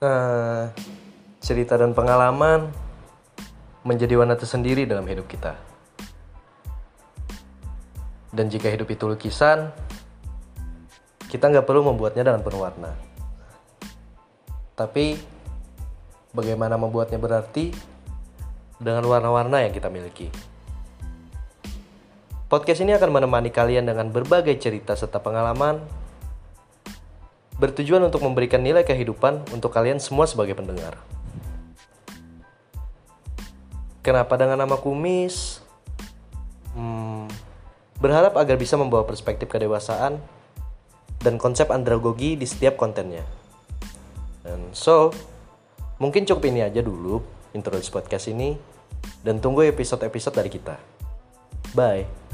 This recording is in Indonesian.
eh, cerita dan pengalaman menjadi warna tersendiri dalam hidup kita. Dan jika hidup itu lukisan, kita nggak perlu membuatnya dengan penuh warna. Tapi bagaimana membuatnya berarti dengan warna-warna yang kita miliki. Podcast ini akan menemani kalian dengan berbagai cerita serta pengalaman bertujuan untuk memberikan nilai kehidupan untuk kalian semua sebagai pendengar. Kenapa dengan nama kumis? Hmm, berharap agar bisa membawa perspektif kedewasaan dan konsep andragogi di setiap kontennya. Dan so, mungkin cukup ini aja dulu introduce podcast ini dan tunggu episode-episode dari kita. Bye.